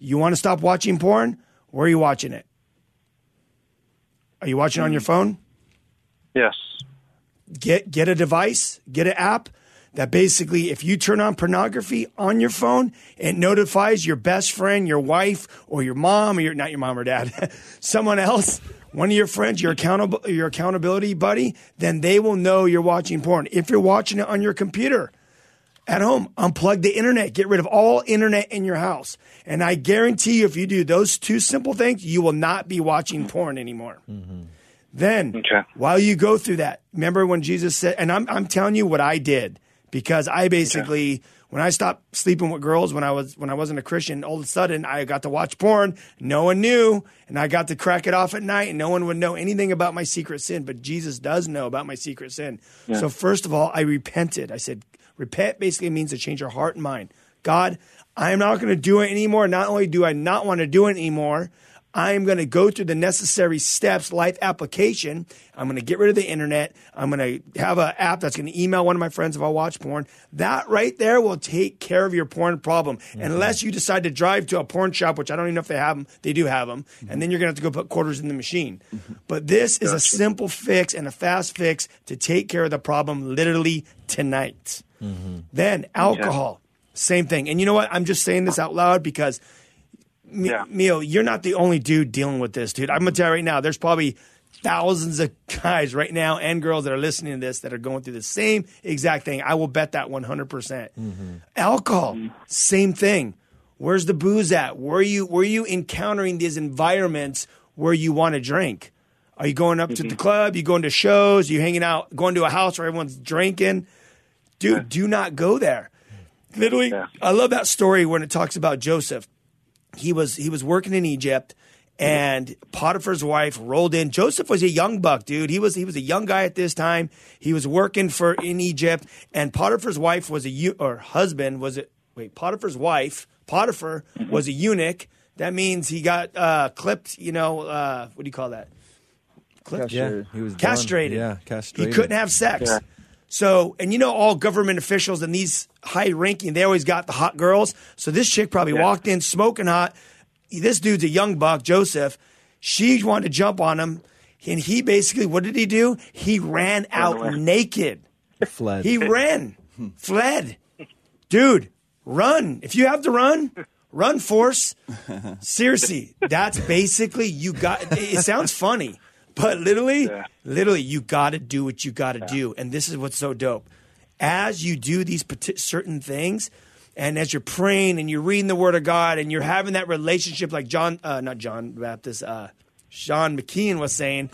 You want to stop watching porn? Where are you watching it? Are you watching on your phone? Yes. Get get a device, get an app that basically if you turn on pornography on your phone, it notifies your best friend, your wife, or your mom, or your not your mom or dad, [laughs] someone else, one of your friends, your accountable your accountability buddy, then they will know you're watching porn. If you're watching it on your computer, at home, unplug the internet, get rid of all internet in your house. And I guarantee you, if you do those two simple things, you will not be watching porn anymore. Then, Okay. while you go through that, remember when Jesus said, and I'm, I'm telling you what I did because I basically, when I stopped sleeping with girls when I was when I wasn't a Christian, all of a sudden I got to watch porn. No one knew, and I got to crack it off at night, and no one would know anything about my secret sin. But Jesus does know about my secret sin. So first of all, I repented. I said, repent basically means to change your heart and mind. God, I am not going to do it anymore. Not only do I not want to do it anymore, I am going to go through the necessary steps, life application. I'm going to get rid of the internet. I'm going to have an app that's going to email one of my friends if I watch porn. That right there will take care of your porn problem. Mm-hmm. Unless you decide to drive to a porn shop, which I don't even know if they have them. They do have them. Mm-hmm. And then you're going to have to go put quarters in the machine. Mm-hmm. But this is a simple fix and a fast fix to take care of the problem literally tonight. Then alcohol, same thing. And you know what? I'm just saying this out loud because M- Yeah. Mio, you're not the only dude dealing with this, dude. I'm gonna tell you right now, there's probably thousands of [laughs] guys right now and girls that are listening to this that are going through the same exact thing. I will bet that 100%. percent mm-hmm. Alcohol, mm-hmm. same thing. Where's the booze at? Where are you where are you encountering these environments where you want to drink? Are you going up to the mm-hmm. club? You going to shows? You hanging out? Going to a house where everyone's drinking? Dude, do not go there. Literally, I love that story when it talks about Joseph. He was he was working in Egypt, and Potiphar's wife rolled in. Joseph was a young buck, dude. He was he was a young guy at this time. He was working for in Egypt, and Potiphar's wife was a eu- or husband was it? Wait, Potiphar's wife, Potiphar was a eunuch. That means he got uh, clipped. You know, uh, what do you call that? Clipped. Yeah, he was done. castrated. Yeah, castrated. He couldn't have sex. So, and you know, all government officials and these high ranking, they always got the hot girls. So this chick probably walked in smoking hot. This dude's a young buck, Joseph. She wanted to jump on him. And he basically, what did he do? He ran out naked. fled. He ran, fled. Dude, run. If you have to run, run force. [laughs] Seriously, that's basically you got it sounds funny, but literally, literally you got to do what you got to do. And this is what's so dope. As you do these certain things, and as you're praying and you're reading the Word of God and you're having that relationship, like John, uh, not John Baptist, uh, Sean McKeon was saying,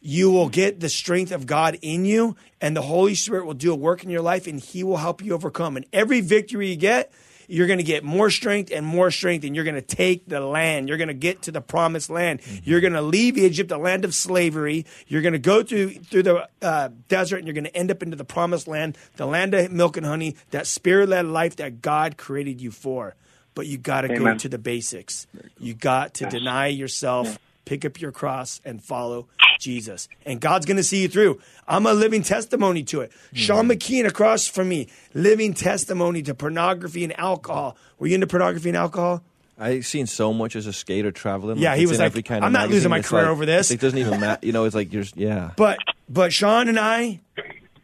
you will get the strength of God in you, and the Holy Spirit will do a work in your life, and He will help you overcome. And every victory you get, you're going to get more strength and more strength, and you're going to take the land. You're going to get to the promised land. You're going to leave Egypt, the land of slavery. You're going to go through through the uh, desert, and you're going to end up into the promised land, the land of milk and honey, that spirit-led life that God created you for. But you got to go to the basics. You got to deny yourself, pick up your cross, and follow Jesus. And God's going to see you through. I'm a living testimony to it. Mm-hmm. Sean McKeon across from me, living testimony to pornography and alcohol. Were you into pornography and alcohol? I've seen so much as a skater traveling. Yeah, like, he was in like, every kind of "I'm not losing my It's career like- over this." It doesn't even matter. You know, it's like you're yeah. But but Sean and I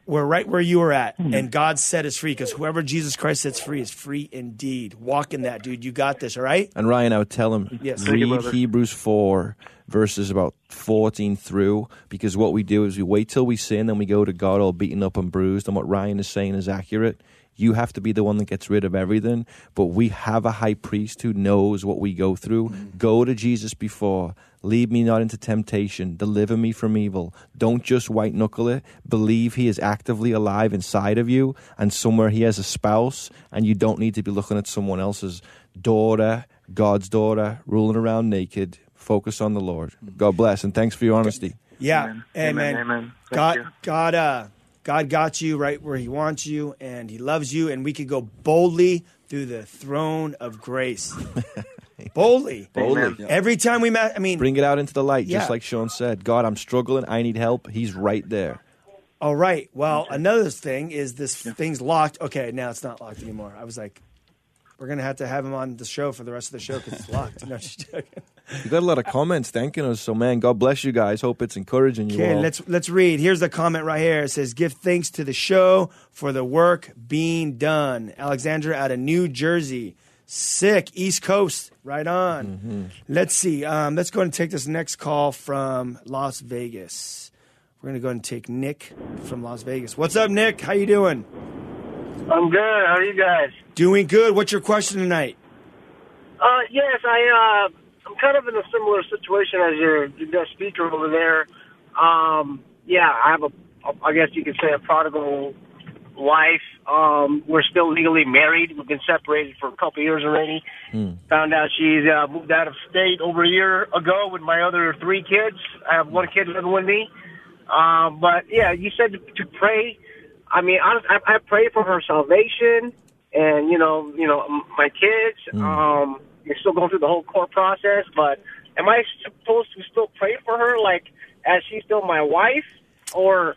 were right where you were at, hmm. and God set us free because whoever Jesus Christ sets free is free indeed. Walk in that, dude. You got this. All right. And Ryan, I would tell him Yes. Read. Hebrews four verses about fourteen through, because what we do is we wait till we sin, then we go to God all beaten up and bruised. And what Ryan is saying is accurate. You have to be the one that gets rid of everything, but we have a high priest who knows what we go through. Mm-hmm. Go to Jesus before. Lead me not into temptation. Deliver me from evil. Don't just white knuckle it. Believe he is actively alive inside of you and somewhere he has a spouse, and you don't need to be looking at someone else's daughter, God's daughter, ruling around naked. Focus on the Lord. God bless, and thanks for your honesty. Yeah. Amen. Amen. Amen. Amen. God. God, uh, God got you right where He wants you, and He loves you, and we could go boldly through the throne of grace. [laughs] boldly. Boldly. Amen. Every time we met, I mean, Bring it out into the light, Yeah. just like Sean said. God, I'm struggling. I need help. He's right there. all right. Well, another thing is this thing's locked. Okay, now it's not locked anymore. I was like, we're gonna have to have him on the show for the rest of the show because it's locked. [laughs] No, just joking. You got a lot of comments thanking us. So, man, God bless you guys. Hope it's encouraging you Okay, all. let's let's read. Here's the comment right here. It says, "Give thanks to the show for the work being done." Alexandra out of New Jersey, sick East Coast, right on. Mm-hmm. Let's see. Um, let's go and take this next call from Las Vegas. We're gonna go and take Nick from Las Vegas. What's up, Nick? How you doing? I'm good. How are you guys? Doing good. What's your question tonight? Uh, yes, I uh, I'm kind of in a similar situation as your, your speaker over there. Um, yeah, I have a, I guess you could say a prodigal wife. Um, we're still legally married. We've been separated for a couple years already. Found out she's uh, moved out of state over a year ago with my other three kids. I have one kid living with me. Um, but yeah, you said to, to pray. I mean, honestly, I, I pray for her salvation, and you know, you know, my kids. Um, you're still going through the whole court process, but am I supposed to still pray for her, like as she's still my wife, or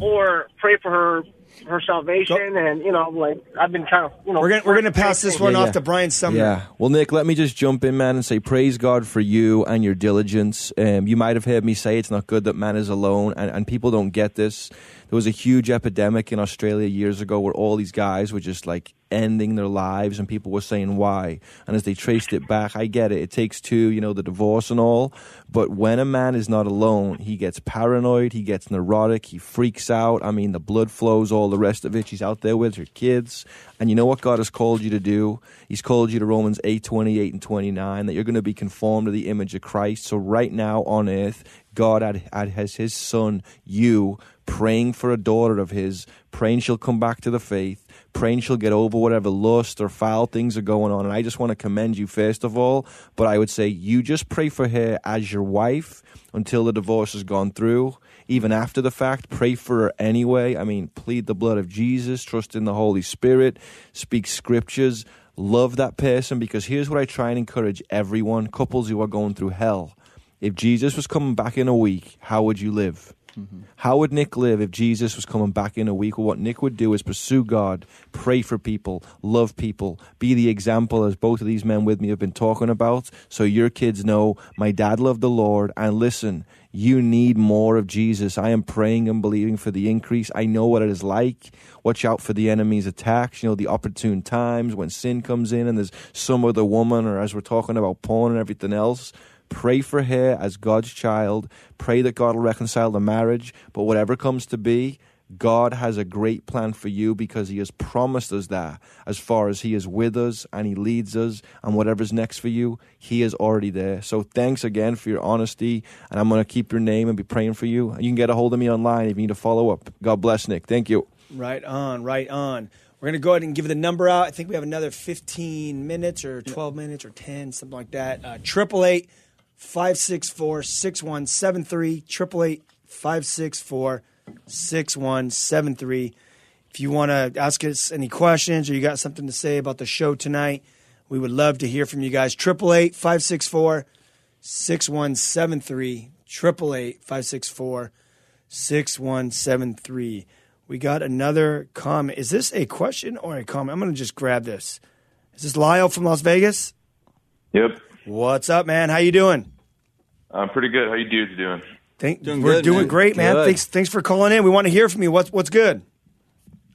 or pray for her her salvation? And you know, like I've been kind of you know, We're gonna we're gonna pass this one Yeah, off yeah. to Brian Sumner. Yeah. Well, Nick, let me just jump in, man, and say praise God for you and your diligence. Um, you might have heard me say it's not good that man is alone, and, and people don't get this. There was a huge epidemic in Australia years ago where all these guys were just like ending their lives, and people were saying why. And as they traced it back, I get it. It takes two, you know, the divorce and all. But when a man is not alone, he gets paranoid, he gets neurotic, he freaks out. I mean, the blood flows, all the rest of it. She's out there with her kids. And you know what God has called you to do? He's called you to Romans 8 28 and 29 that you're going to be conformed to the image of Christ. So, right now on earth, God had, had, has his son, you, praying for a daughter of his, praying she'll come back to the faith, praying she'll get over whatever lust or foul things are going on. And I just want to commend you, first of all. But I would say you just pray for her as your wife until the divorce has gone through. Even after the fact, pray for her anyway. I mean, plead the blood of Jesus, trust in the Holy Spirit, speak scriptures, love that person. Because here's what I try and encourage everyone couples who are going through hell. If Jesus was coming back in a week, how would you live? Mm-hmm. How would Nick live if Jesus was coming back in a week? Well, what Nick would do is pursue God, pray for people, love people, be the example as both of these men with me have been talking about. So your kids know my dad loved the Lord. And listen, you need more of Jesus. I am praying and believing for the increase. I know what it is like. Watch out for the enemy's attacks, you know, the opportune times when sin comes in and there's some other woman, or as we're talking about porn and everything else. Pray for her as God's child. Pray that God will reconcile the marriage. But whatever comes to be, God has a great plan for you because He has promised us that as far as He is with us and He leads us and whatever's next for you, He is already there. So thanks again for your honesty. And I'm going to keep your name and be praying for you. You can get a hold of me online if you need to follow up. God bless, Nick. Thank you. Right on, right on. We're going to go ahead and give the number out. I think we have another 15 minutes or 12 minutes or 10, something like that. Uh, Triple eight five six four six one seven three. If you want to ask us any questions or you got something to say about the show tonight, we would love to hear from you guys. Triple eight five six four six one seven three. Triple eight five six four six one seven three. We got another comment. Is this a question or a comment? I'm going to just grab this. Is this Lyle from Las Vegas? Yep. What's up, man? How you doing? I'm pretty good. How you dudes doing? Thank, Doing we're good, doing man. great, man. Good. Thanks, thanks for calling in. We want to hear from you. What's what's good?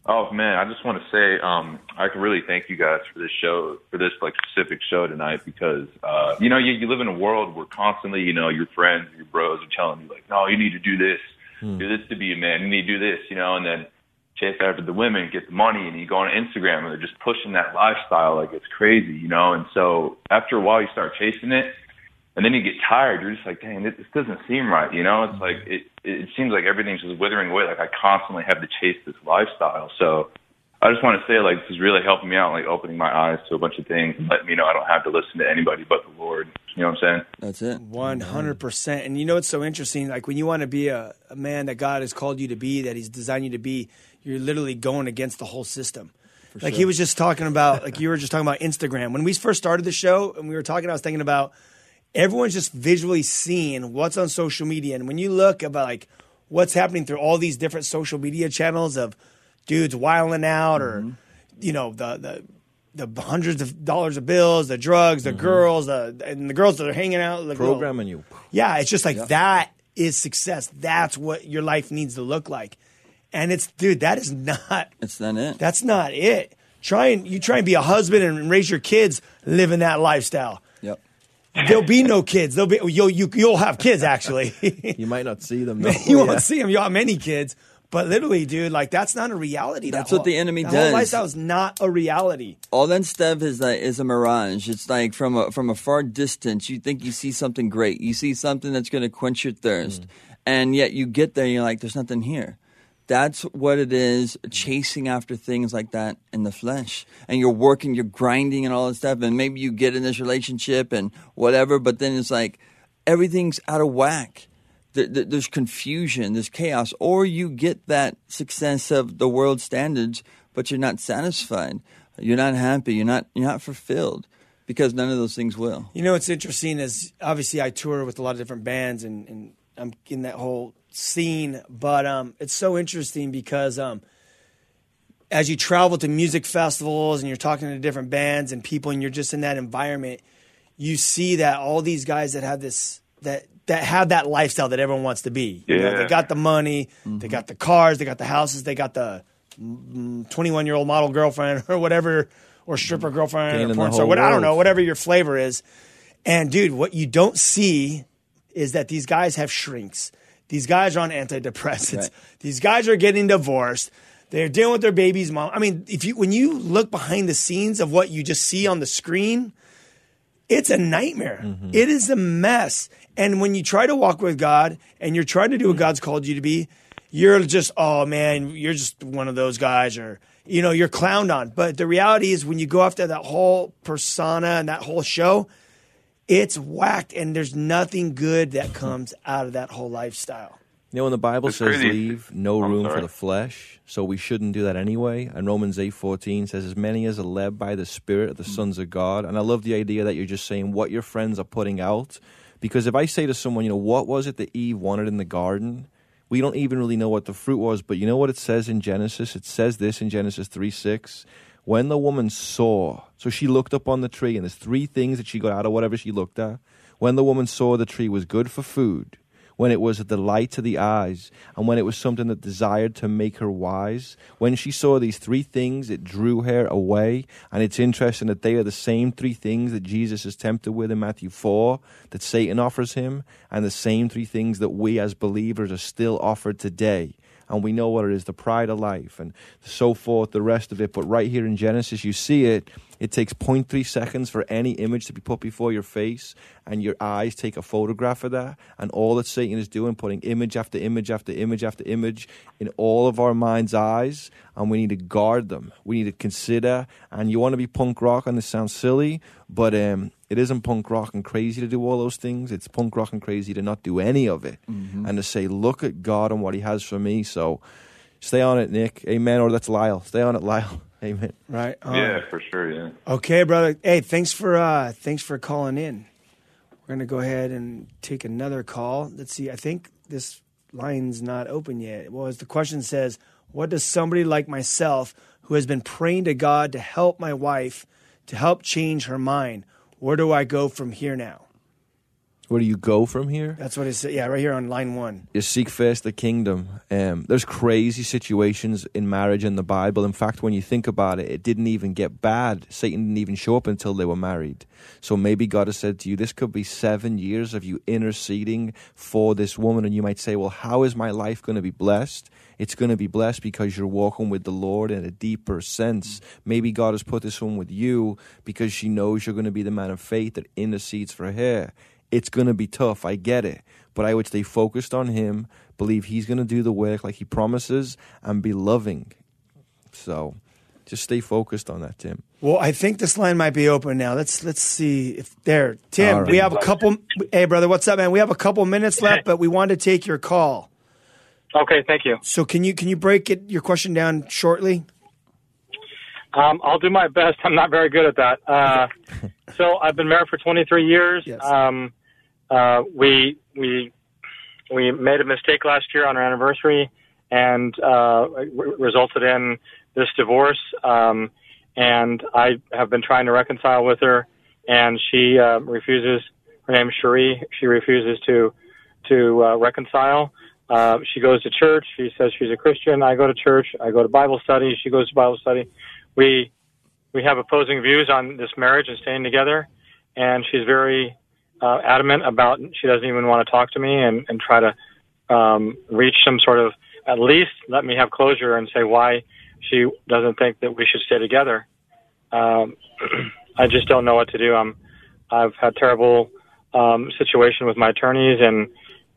Oh man, I just want to say um, I can really thank you guys for this show, for this like specific show tonight, because uh, you know you, you live in a world where constantly you know your friends, your bros are telling you like, no, you need to do this, do this to be a man, you need to do this, you know, and then chase after the women, get the money, and you go on Instagram and they're just pushing that lifestyle like it's crazy, you know, and so after a while you start chasing it, and then you get tired. You're just like, dang, this, this doesn't seem right. You know, it's like it. It seems like everything's just withering away. Like I constantly have to chase this lifestyle. So I just want to say, like, this is really helping me out, like opening my eyes to a bunch of things and letting me know I don't have to listen to anybody but the Lord. You know what I'm saying? That's it. One hundred percent. And you know what's so interesting? Like when you want to be a, a man that God has called you to be, that He's designed you to be, you're literally going against the whole system. like he was just talking about, like you were just talking about Instagram. When we first started the show and we were talking, I was thinking about everyone's just visually seeing what's on social media, and when you look about like what's happening through all these different social media channels of dudes wilding out or mm-hmm. you know the the the hundreds of dollars of bills, the drugs, the mm-hmm. girls, the and the girls that are hanging out, the girl- Programming you. yeah, it's just like that is success. That's what your life needs to look like. And it's dude, that is not It's not it. that's not it. Try and you try and be a husband and raise your kids living that lifestyle. There'll be no kids. There'll be you'll you, you'll have kids actually. [laughs] You might not see them. Though. [laughs] you won't Yeah. see them. You'll have many kids, but literally, dude, like that's not a reality. That That's what whole- the enemy that does. Whole lifestyle is not a reality. all that stuff is like is a mirage. It's like from a from a far distance, you think you see something great. You see something that's going to quench your thirst, mm. and yet you get there, and you're like, "There's nothing here." That's what it is, chasing after things like that in the flesh. And you're working, you're grinding and all that stuff. And maybe you get in this relationship and whatever, but then it's like everything's out of whack. There- there- There's confusion, there's chaos. Or you get that success of the world standards, but you're not satisfied. You're not happy. You're not, you're not fulfilled because none of those things will. You know what's interesting is obviously I tour with a lot of different bands and, and I'm in that whole scene, but um, it's so interesting because um, as you travel to music festivals and you're talking to different bands and people and you're just in that environment, you see that all these guys that have this that that have that lifestyle that everyone wants to be. You know, they got the money, they got the cars, they got the houses, they got the 21 year old model girlfriend [laughs] or whatever, or stripper girlfriend Gaining or the porn star. whole What, I don't know, whatever your flavor is. And dude, what you don't see is that these guys have shrinks. These guys are on antidepressants. Right. [laughs] These guys are getting divorced. They're dealing with their baby's mom. I mean, if you when you look behind the scenes of what you just see on the screen, it's a nightmare. Mm-hmm. It is a mess. And when you try to walk with God and you're trying to do what mm-hmm. God's called you to be, you're just, oh man, you're just one of those guys or, you know, you're clowned on. But the reality is when you go after that whole persona and that whole show, it's whacked and there's nothing good that comes out of that whole lifestyle. You know, when the Bible It's says crazy. leave no I'm room for the flesh, so we shouldn't do that anyway. And Romans eight fourteen says, "As many as are led by the Spirit of the mm. sons of God." And I love the idea that you're just saying what your friends are putting out, because if I say to someone, you know, what was it that Eve wanted in the garden? We don't even really know what the fruit was, but you know what it says in Genesis? It says this in Genesis three six. When the woman saw, so she looked up on the tree, and there's three things that she got out of whatever she looked at. When the woman saw the tree was good for food, when it was a delight to the eyes, and when it was something that desired to make her wise. When she saw these three things, it drew her away. And it's interesting that they are the same three things that Jesus is tempted with in Matthew 4 that Satan offers him, and the same three things that we as believers are still offered today. And we know what it is the pride of life and so forth, the rest of it. But right here in Genesis, you see it. It takes 0.3 seconds for any image to be put before your face, and your eyes take a photograph of that. And all that Satan is doing, putting image after image after image after image in all of our mind's eyes, and we need to guard them. We need to consider. And you want to be punk rock, and this sounds silly, but um, it isn't punk rock and crazy to do all those things. It's punk rock and crazy to not do any of it, and to say, "Look at God and what He has for me." So. Stay on it, Nick. Amen. Or that's Lyle. Stay on it, Lyle. [laughs] Amen. Right? Um, yeah, for sure. Yeah. Okay, brother. Hey, thanks for uh thanks for calling in. We're gonna go ahead and take another call. Let's see. I think this line's not open yet. Well, as the question says, what does somebody like myself who has been praying to God to help my wife to help change her mind, where do I go from here now? Where do you go from here? That's what it said. Yeah, right here on line one. You seek first the kingdom. Um, there's crazy situations in marriage in the Bible. In fact, when you think about it, it didn't even get bad. Satan didn't even show up until they were married. So maybe God has said to you, this could be seven years of you interceding for this woman. And you might say, well, how is my life going to be blessed? It's going to be blessed because you're walking with the Lord in a deeper sense. Maybe God has put this one with you because she knows you're going to be the man of faith that intercedes for her. It's going to be tough. I get it. But I would stay focused on Him, believe He's going to do the work like He promises, and be loving. So just stay focused on that, Tim. Well, I think this line might be open now. Let's let's see if there. Tim, All right. we have a couple. Hey, brother, what's up, man? We have a couple minutes left, but we wanted to take your call. Okay, thank you. So can you can you break it your question down shortly? Um, I'll do my best. I'm not very good at that. Uh, [laughs] so I've been married for 23 years. Yes. Um, uh, we we we made a mistake last year on our anniversary, and uh, re- resulted in this divorce. Um, and I have been trying to reconcile with her, and she uh, refuses. Her name is Cherie. She refuses to to uh, reconcile. Uh, she goes to church. She says she's a Christian. I go to church. I go to Bible study. She goes to Bible study. We we have opposing views on this marriage and staying together, and she's very uh, adamant about she doesn't even want to talk to me and, and try to um, reach some sort of at least let me have closure and say why she doesn't think that we should stay together. Um, [clears throat] I just don't know what to do. I'm I've had terrible um, situation with my attorneys and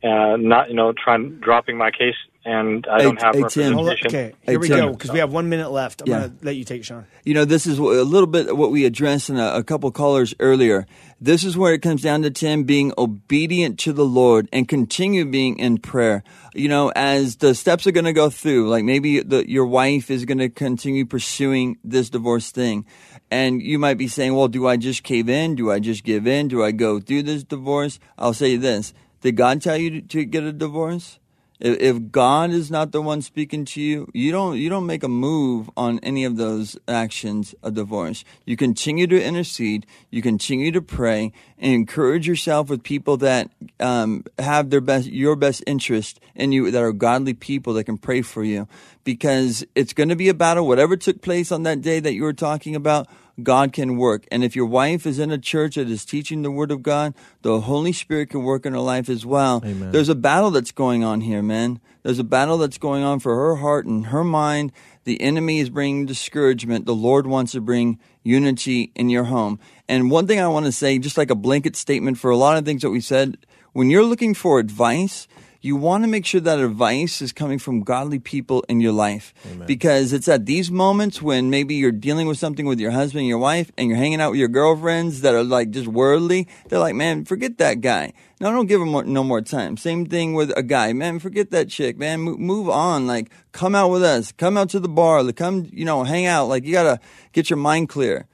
uh, not you know trying dropping my case and I don't have hey, Tim. Hold on. representation. Okay, Hey, here we Tim. go because we have one minute left. I'm Yeah. gonna let you take it, Sean. You know, this is a little bit what we addressed in a, a couple callers earlier. This is where it comes down to Tim being obedient to the Lord and continue being in prayer. You know, as the steps are going to go through, like maybe the, your wife is going to continue pursuing this divorce thing. And you might be saying, well, do I just cave in? Do I just give in? Do I go through this divorce? I'll say this. Did God tell you to, get a divorce? If, if God is not the one speaking to you, you don't you don't make a move on any of those actions of divorce. You continue to intercede. You continue to pray and encourage yourself with people that um, have their best your best interest in you, that are godly people that can pray for you, because it's going to be a battle. Whatever took place on that day that you were talking about God can work. And if your wife is in a church that is teaching the Word of God, the Holy Spirit can work in her life as well. Amen. There's a battle that's going on here, man. There's a battle that's going on for her heart and her mind. The enemy is bringing discouragement. The Lord wants to bring unity in your home. And one thing I want to say, just like a blanket statement for a lot of things that we said, when you're looking for advice, you want to make sure that advice is coming from godly people in your life. Amen. because it's at these moments when maybe you're dealing with something with your husband and your wife and you're hanging out with your girlfriends that are like just worldly. They're like man forget that guy. No don't give him more, no more time. Same thing with a guy. Man forget that chick. Man Mo- move on. Like come out with us. Come out to the bar. Come you know hang out. Like you gotta get your mind clear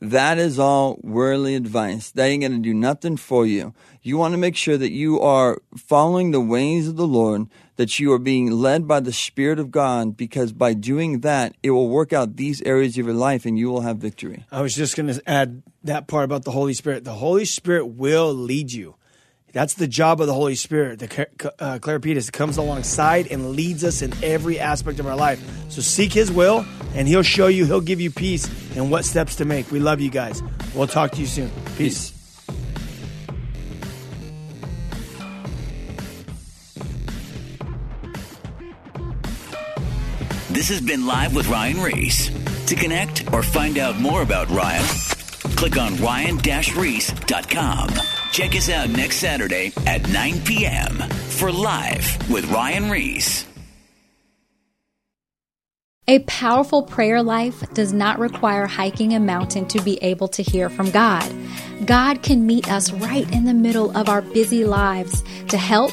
that is all worldly advice. That ain't going to do nothing for you. You want to make sure that you are following the ways of the Lord, that you are being led by the Spirit of God, because by doing that, it will work out these areas of your life and you will have victory. I was just going to add that part about the Holy Spirit. The Holy Spirit will lead you. That's the job of the Holy Spirit, the uh, Claripetus, comes alongside and leads us in every aspect of our life. So seek His will, and He'll show you, He'll give you peace and what steps to make. We love you guys. We'll talk to you soon. Peace. This has been Live with Ryan Ries. To connect or find out more about Ryan, click on ryan-reese.com. Check us out next Saturday at 9 p.m. for Live with Ryan Ries. A powerful prayer life does not require hiking a mountain to be able to hear from God. God can meet us right in the middle of our busy lives to help,